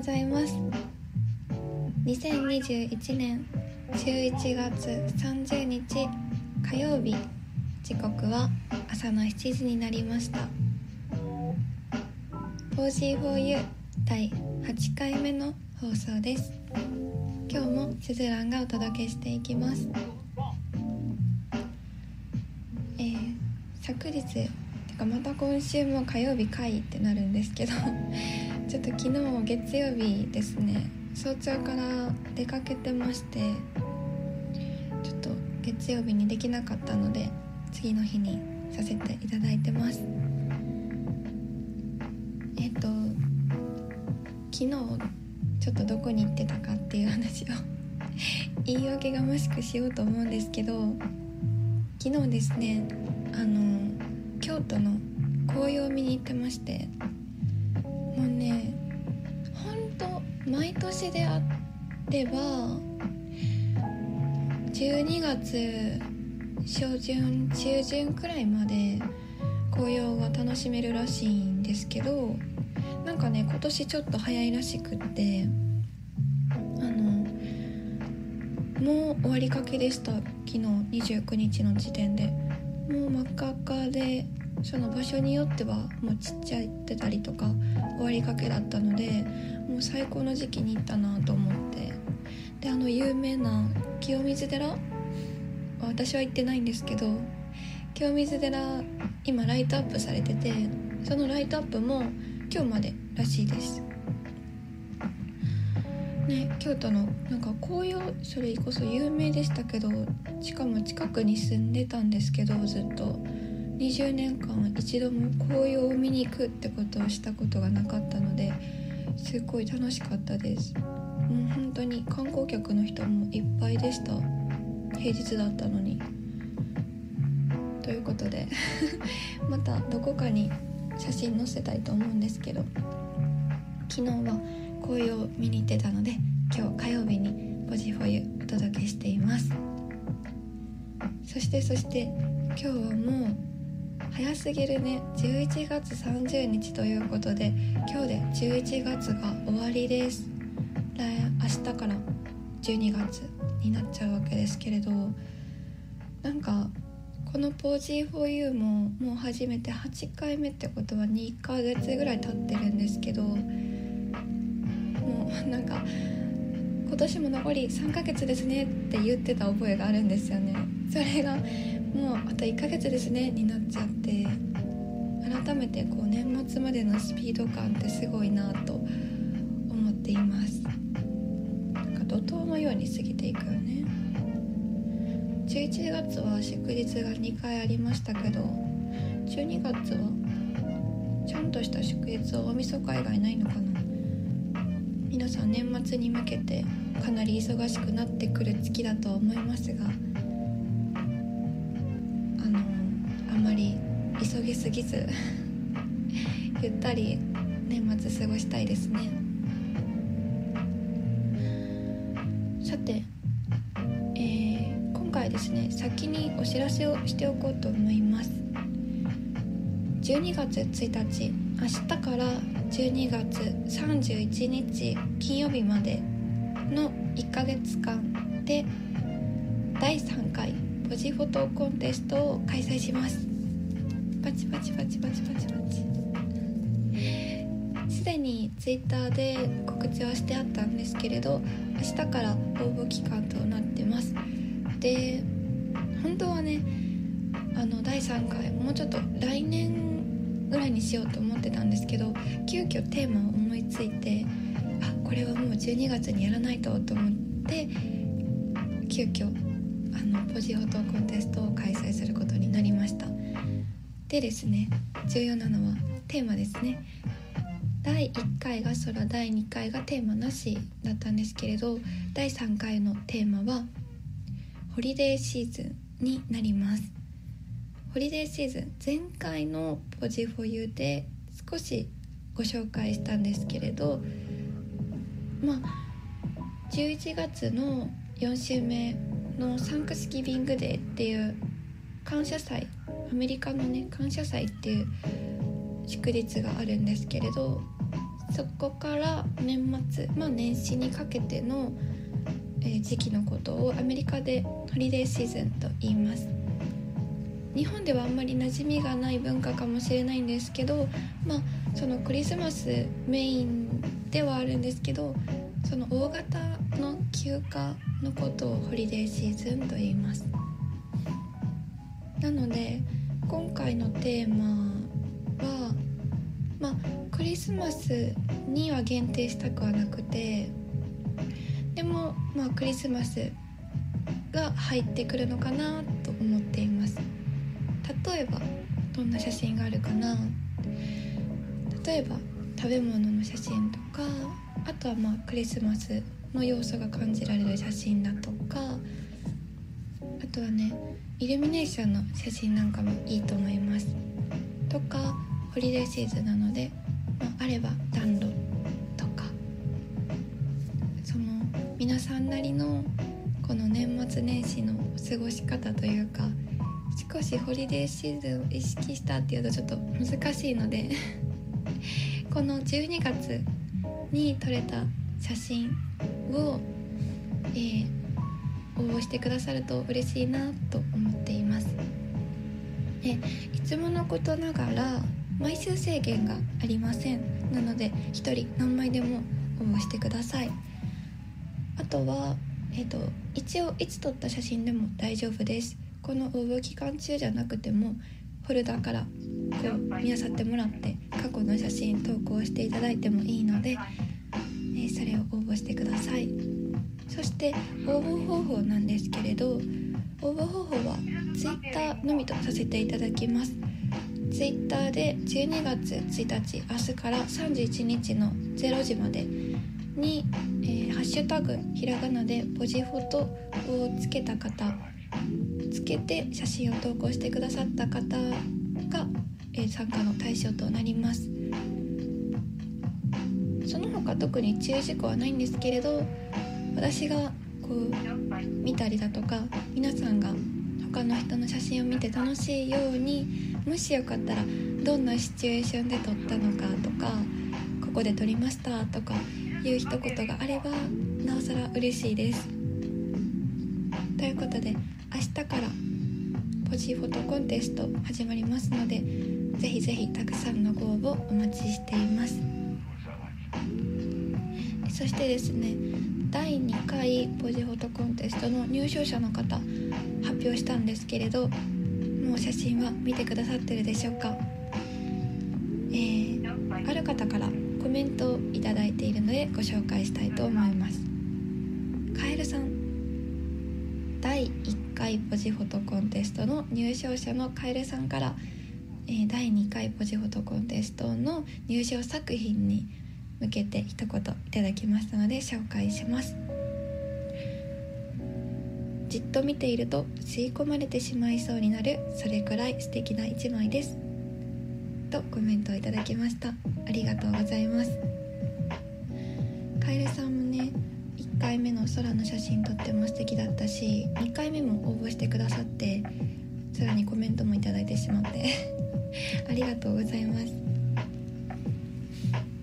ございます。2021年11月30日火曜日時刻は朝の7時になりました。4G4U 第8回目の放送です。今日もすずらんがお届けしていきます。えー、昨日てかまた今週も火曜日会ってなるんですけど。ちょっと昨日月曜日ですね早朝から出かけてましてちょっと月曜日にできなかったので次の日にさせていただいてます。えっと昨日ちょっとどこに行ってたかっていう話を 言い訳がましくしようと思うんですけど昨日ですねあの京都の紅葉を見に行ってましてもうねほんと毎年であれば12月初旬中旬くらいまで紅葉が楽しめるらしいんですけどなんかね今年ちょっと早いらしくってあのもう終わりかけでした。昨日29日の時点で。もう真っ赤っかでその場所によってはもうちっちゃいってたりとか終わりかけだったのでもう最高の時期に行ったなと思って。であの有名な清水寺私は行ってないんですけど清水寺今ライトアップされててそのライトアップも今日までらしいです。ね京都のなんか紅葉それこそ有名でしたけどしかも近くに住んでたんですけどずっと。20年間一度も紅葉を見に行くってことをしたことがなかったのですっごい楽しかったです。もう本当に観光客の人もいっぱいでした。平日だったのに。ということで またどこかに写真載せたいと思うんですけど昨日は紅葉を見に行ってたので今日火曜日にポジフォユお届けしています。そしてそして今日はもう早すぎるね。11月30日ということで今日で11月が終わりです。明日から12月になっちゃうわけですけれどなんかこの 4G4U ももう初めて8回目ってことは2ヶ月ぐらい経ってるんですけどもうなんか今年も残り3ヶ月ですねって言ってた覚えがあるんですよね。それがもうあと1ヶ月ですねになっちゃって。改めてこう年末までのスピード感ってすごいなと思っています。なんか怒涛のように過ぎていくよね。11月は祝日が2回ありましたけど12月はちゃんとした祝日は大晦日以外ないのかな。皆さん年末に向けてかなり忙しくなってくる月だと思いますが急ぎすぎず ゆったり年末過ごしたいですね。さて、えー、今回ですね先にお知らせをしておこうと思います。12月1日明日から12月31日金曜日までの1ヶ月間で第3回ポジフォトコンテストを開催します。パチパチパチパチパチパチすでに Twitter で告知はしてあったんですけれど明日から応募期間となってますで本当はねあの第3回もうちょっと来年ぐらいにしようと思ってたんですけど急遽テーマを思いついてあこれはもう12月にやらないとと思って急遽あのポジフォトコンテストを開催することになりましたでですね重要なのはテーマですね。第1回が空第2回がテーマなしだったんですけれど第3回のテーマはホリデーシーズンになります。ホリデーシーズン前回のポジフォユで少しご紹介したんですけれどまあ11月の4週目のサンクスギビングデーっていう感謝祭アメリカのね感謝祭っていう祝日があるんですけれどそこから年末まあ年始にかけての、え、時期のことをアメリカでホリデーシーズンと言います。日本ではあんまり馴染みがない文化かもしれないんですけどまあそのクリスマスメインではあるんですけどその大型の休暇のことをホリデーシーズンと言います。なので回のテーマはまあクリスマスには限定したくはなくてでもまあクリスマスが入ってくるのかなと思っています。例えばどんな写真があるかな。例えば食べ物の写真とかあとはまあクリスマスの要素が感じられる写真だとかあとはねイルミネーションの写真なんかもいいと思います。とかホリデーシーズンなので、まあ、あれば暖炉とか。その皆さんなりのこの年末年始の過ごし方というか少しホリデーシーズンを意識したっていうとちょっと難しいので この12月に撮れた写真を、えー、応募してくださると嬉しいなと思います。えいつものことながら枚数制限がありません。なので1人何枚でも応募してください。あとは、えーと、一応いつ撮った写真でも大丈夫です。この応募期間中じゃなくてもフォルダからこう見漁ってもらって過去の写真投稿していただいてもいいので、えー、それを応募してください。そして応募方法なんですけれど応募方法は Twitter のみとさせていただきます。Twitter で12月1日明日から31日の0時までに、えー、ハッシュタグひらがなでポジフォトをつけた方つけて写真を投稿してくださった方が、えー、参加の対象となります。その他特に注意事項はないんですけれど私が見たりだとか皆さんが他の人の写真を見て楽しいようにもしよかったらどんなシチュエーションで撮ったのかとかここで撮りましたとかいう一言があればなおさら嬉しいです。ということで明日からポジフォトコンテスト始まりますのでぜひぜひたくさんのご応募お待ちしています。そしてですね第2回ポジフォトコンテストの入賞者の方発表したんですけれどもう写真は見てくださってるでしょうか、えー、ある方からコメントをいただいているのでご紹介したいと思います。カエルさん。第1回ポジフォトコンテストの入賞者のカエルさんから、えー、第2回ポジフォトコンテストの入賞作品に向けて一言いただきましたので紹介します。じっと見ていると吸い込まれてしまいそうになる。それくらい素敵な一枚です。とコメントをいただきました。ありがとうございます。カエルさんもね1回目の空の写真とっても素敵だったし2回目も応募してくださってさらにコメントもいただいてしまって。ありがとうございます。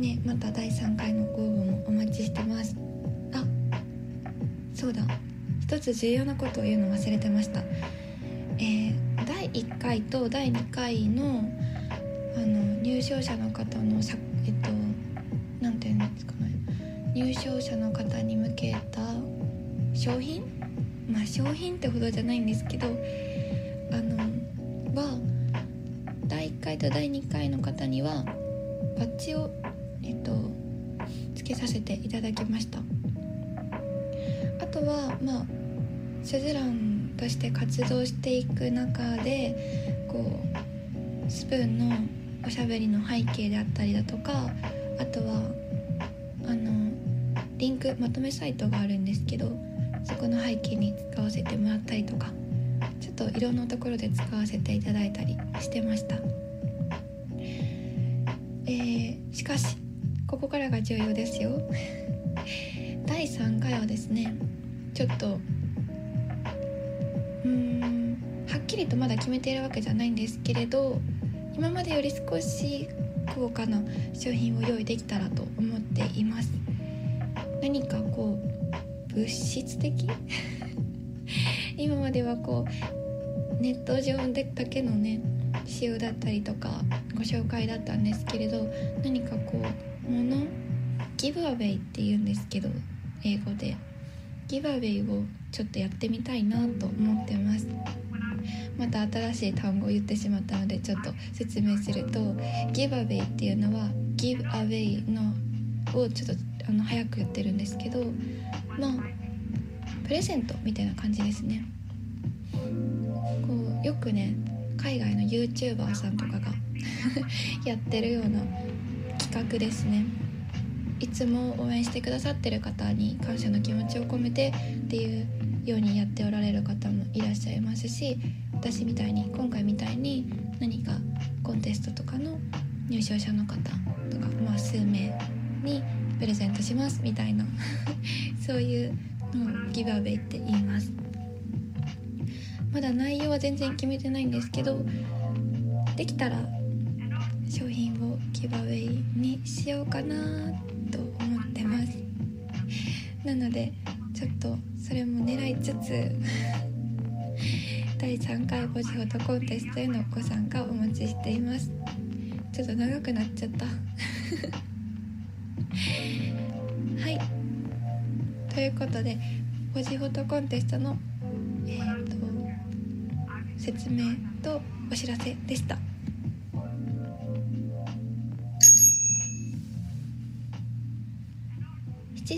ねまた第3回のご応募もお待ちしてます。あそうだ。一つ重要なことを言うの忘れてました、えー、第1回と第2回のあの入賞者の方のさえっと何て言うんですかね。入賞者の方に向けた商品？まあ商品ってほどじゃないんですけどあのは第1回と第2回の方にはバッジをえっとつけさせていただきました。あとはまあスズランとして活動していく中でこうスプーンのおしゃべりの背景であったりだとかあとはあのリンクまとめサイトがあるんですけどそこの背景に使わせてもらったりとかちょっといろんなところで使わせていただいたりしてました。えー、しかしここからが重要ですよ。第3回はですねちょっとうーんはっきりとまだ決めているわけじゃないんですけれど今までより少し高価な商品を用意できたらと思っています。何かこう物質的？今まではこうネット上でだけのね使用だったりとかご紹介だったんですけれど何かこうものギブアウェイって言うんですけど英語で。ギブアウェイをちょっとやってみたいなと思ってます。また新しい単語を言ってしまったのでちょっと説明するとギブアウェイっていうのはギブアウェイのをちょっとあの早く言ってるんですけどまあプレゼントみたいな感じですね。こうよくね海外の YouTuber さんとかが やってるような企画ですね。いつも応援してくださってる方に感謝の気持ちを込めてっていうようにやっておられる方もいらっしゃいますし私みたいに今回みたいに何かコンテストとかの入賞者の方とか、まあ、数名にプレゼントしますみたいな そういうのをギブアウェイって言います。まだ内容は全然決めてないんですけどできたらギブアウェイにしようかなと思ってます。なのでちょっとそれも狙いつつ 第3回ポジフォトコンテストへのご参加お待ちしています。ちょっと長くなっちゃった。はい。ということでポジフォトコンテストのえっ、ー、と説明とお知らせでした。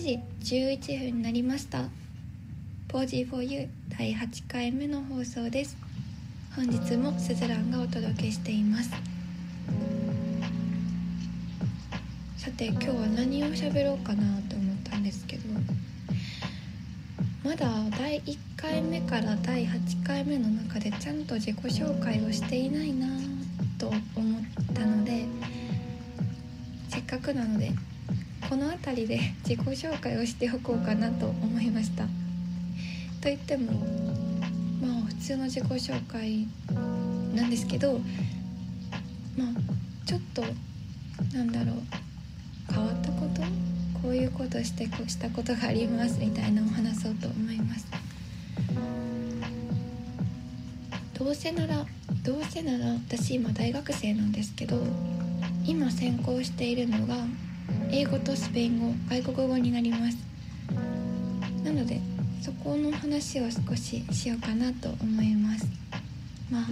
時11分になりました。ポージー 4U 第8回目の放送です。本日もスズランがお届けしています。さて今日は何を喋ろうかなと思ったんですけどまだ第1回目から第8回目の中でちゃんと自己紹介をしていないなと思ったのでせっかくなのでこの辺りで 自己紹介をしておこうかなと思いました。と言ってもまあ普通の自己紹介なんですけどまあちょっとなんだろう変わったことこういうことしてこうしたことがありますみたいなのを話そうと思います。どうせならどうせなら私今大学生なんですけど今専攻しているのが英語とスペイン語外国語になります。なのでそこの話を少ししようかなと思います。まあ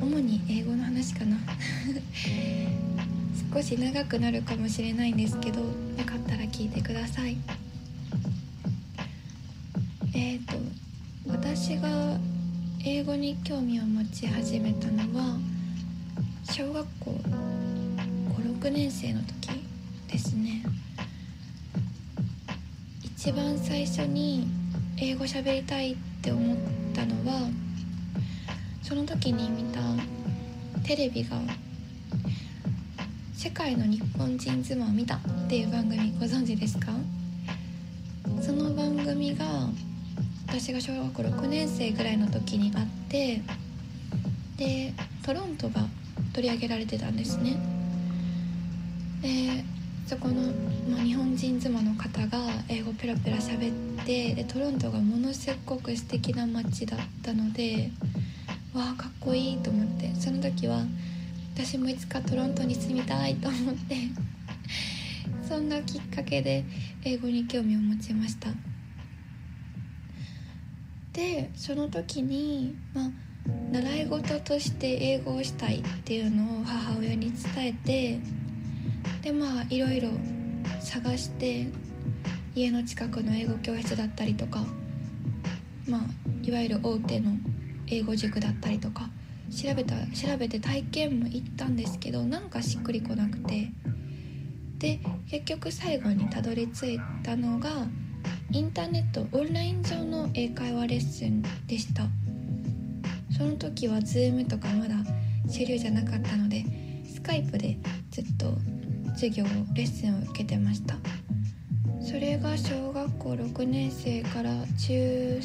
主に英語の話かな。少し長くなるかもしれないんですけどよかったら聞いてください。えっ、ー、と私が英語に興味を持ち始めたのは小学校56年生の時。ですね。一番最初に英語喋りたいって思ったのはその時に見たテレビが「世界の日本人妻を見た」っていう番組ご存知ですか？その番組が私が小学校6年生ぐらいの時にあってでトロントが取り上げられてたんですね。でそこの、まあ、日本人妻の方が英語ペラペラ喋ってでトロントがものすごく素敵な街だったのでわあかっこいいと思って。その時は私もいつかトロントに住みたいと思ってそんなきっかけで英語に興味を持ちました。でその時に、まあ、習い事として英語をしたいっていうのを母親に伝えてでまあいろいろ探して家の近くの英語教室だったりとかまあいわゆる大手の英語塾だったりとか調べた調べて体験も行ったんですけどなんかしっくりこなくてで結局最後にたどり着いたのがインターネットオンライン上の英会話レッスンでした。その時は Zoom とかまだ主流じゃなかったのでスカイプでずっと授業レッスンを受けてました。それが小学校6年生から中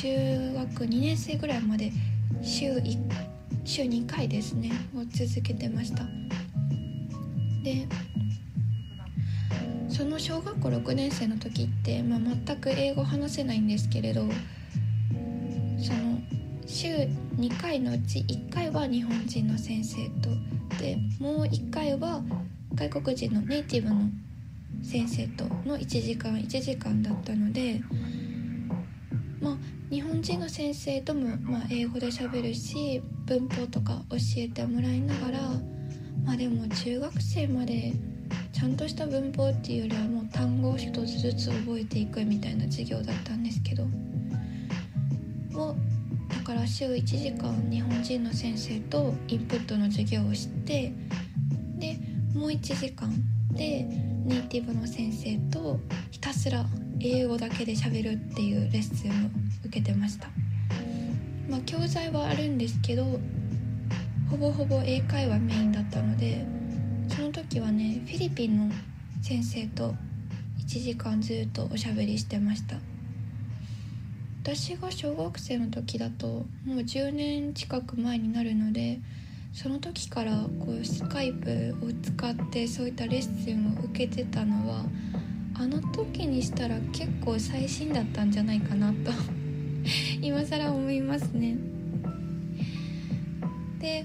中学2年生ぐらいまで週1週2回ですねを続けてました。でその小学校6年生の時って、まあ、全く英語話せないんですけれどその週2回のうち1回は日本人の先生とでもう1回は外国人のネイティブの先生との1時間1時間だったのでまあ日本人の先生とも、まあ、英語でしゃべるし文法とか教えてもらいながらまあでも中学生までちゃんとした文法っていうよりはもう単語を一つずつ覚えていくみたいな授業だったんですけどから週1時間日本人の先生とインプットの授業をしてでもう1時間でネイティブの先生とひたすら英語だけで喋るっていうレッスンを受けてました。まあ教材はあるんですけどほぼほぼ英会話メインだったのでその時はねフィリピンの先生と1時間ずっとおしゃべりしてました。私が小学生の時だともう10年近く前になるのでその時からこうスカイプを使ってそういったレッスンを受けてたのはあの時にしたら結構最新だったんじゃないかなと 今更思いますね。で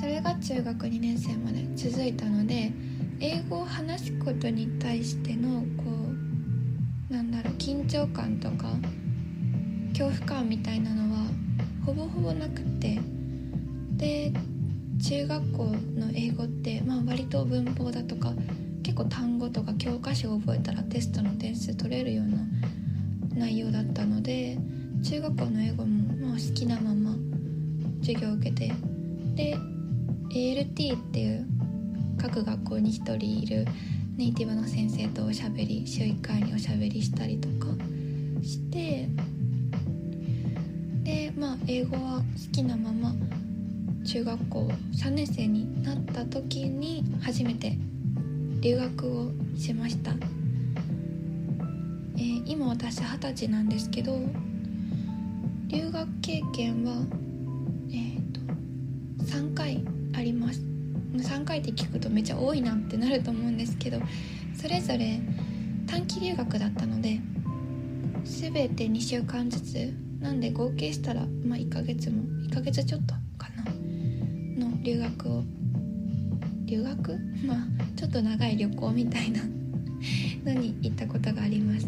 それが中学2年生まで続いたので英語を話すことに対してのこうなんだろう緊張感とか恐怖感みたいなのはほぼほぼなくてで中学校の英語って、まあ、割と文法だとか結構単語とか教科書を覚えたらテストの点数取れるような内容だったので中学校の英語もまあ好きなまま授業を受けてで ALT っていう各学校に1人いるネイティブの先生とおしゃべり週1回におしゃべりしたりとかしてでまあ英語は好きなまま中学校3年生になった時に初めて留学をしました、えー、今私二十歳なんですけど留学経験はえっ、ー、と3回あります。3回って聞くとめっちゃ多いなってなると思うんですけどそれぞれ短期留学だったので全て2週間ずつなんで合計したらまあ1ヶ月も1ヶ月ちょっとかなの留学を留学？まあちょっと長い旅行みたいな のに行ったことがあります。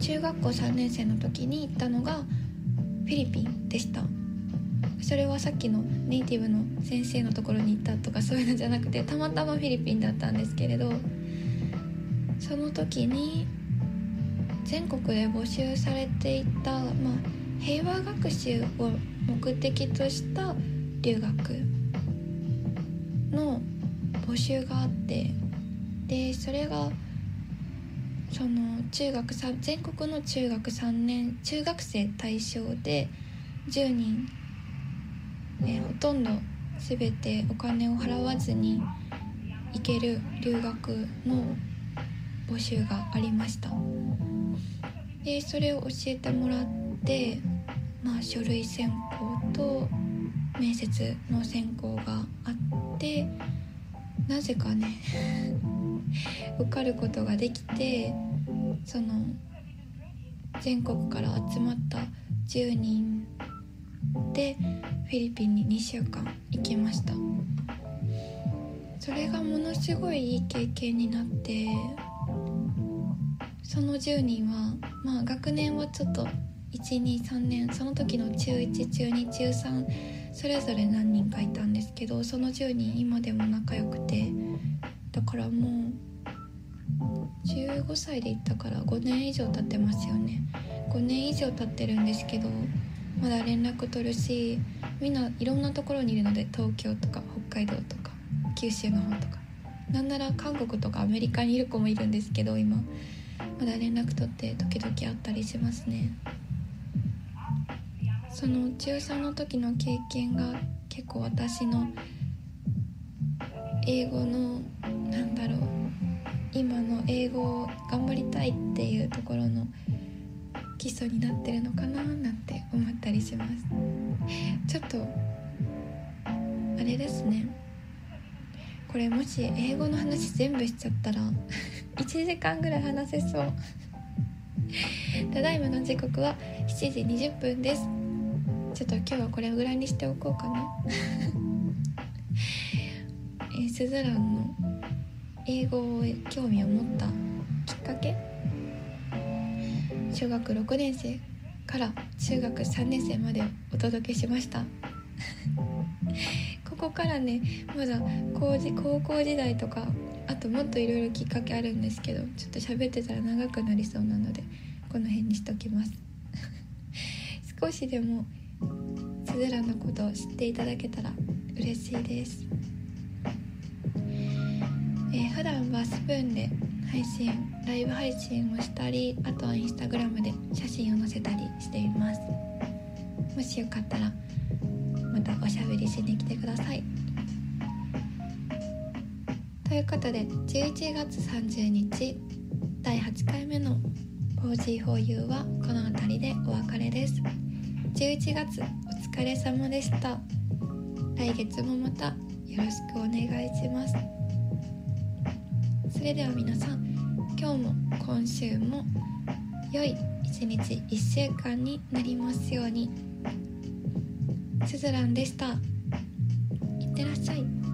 中学校3年生の時に行ったのがフィリピンでした。それはさっきのネイティブの先生のところに行ったとかそういうのじゃなくてたまたまフィリピンだったんですけれどその時に全国で募集されていた、まあ、平和学習を目的とした留学の募集があってでそれがその中学全国の中学3年中学生対象で10人、えほとんど全てお金を払わずに行ける留学の募集がありました。でそれを教えてもらってまあ書類選考と面接の選考があってなぜかね 受かることができてその全国から集まった10人でフィリピンに2週間行きました。それがものすごいいい経験になってその10人はまあ学年はちょっと123年その時の中1中2中3それぞれ何人かいたんですけどその10人今でも仲良くてだからもう15歳で行ったから5年以上経ってますよね。5年以上経ってるんですけどまだ連絡取るしみんないろんなところにいるので東京とか北海道とか九州の方とか。なんなら韓国とかアメリカにいる子もいるんですけど今。まだ連絡取って時々会ったりしますね。その中3の時の経験が結構私の英語のなんだろう今の英語を頑張りたいっていうところの基礎になってるのかななんて思ったりします。ちょっとあれですね。これもし英語の話全部しちゃったら 1時間ぐらい話せそう。ただいまの時刻は7時20分です。ちょっと今日はこれぐらいにしておこうかな。えスズランの英語を興味を持ったきっかけ小学6年生から中学3年生までお届けしました。ここからねまだ高高校時代とかあともっといろいろきっかけあるんですけどちょっと喋ってたら長くなりそうなのでこの辺にしときます。少しでもすずらのことを知っていただけたら嬉しいです。えー、普段はスプーンで配信ライブ配信をしたりあとはインスタグラムで写真を載せたりしています。もしよかったらまたおしゃべりしに来てください。ということで11月30日第8回目の 4G4U はこの辺りでお別れです。11月お疲れ様でした。来月もまたよろしくお願いします。それでは皆さん今日も今週も良い一日1週間になりますように。すずらんでした。いってらっしゃい。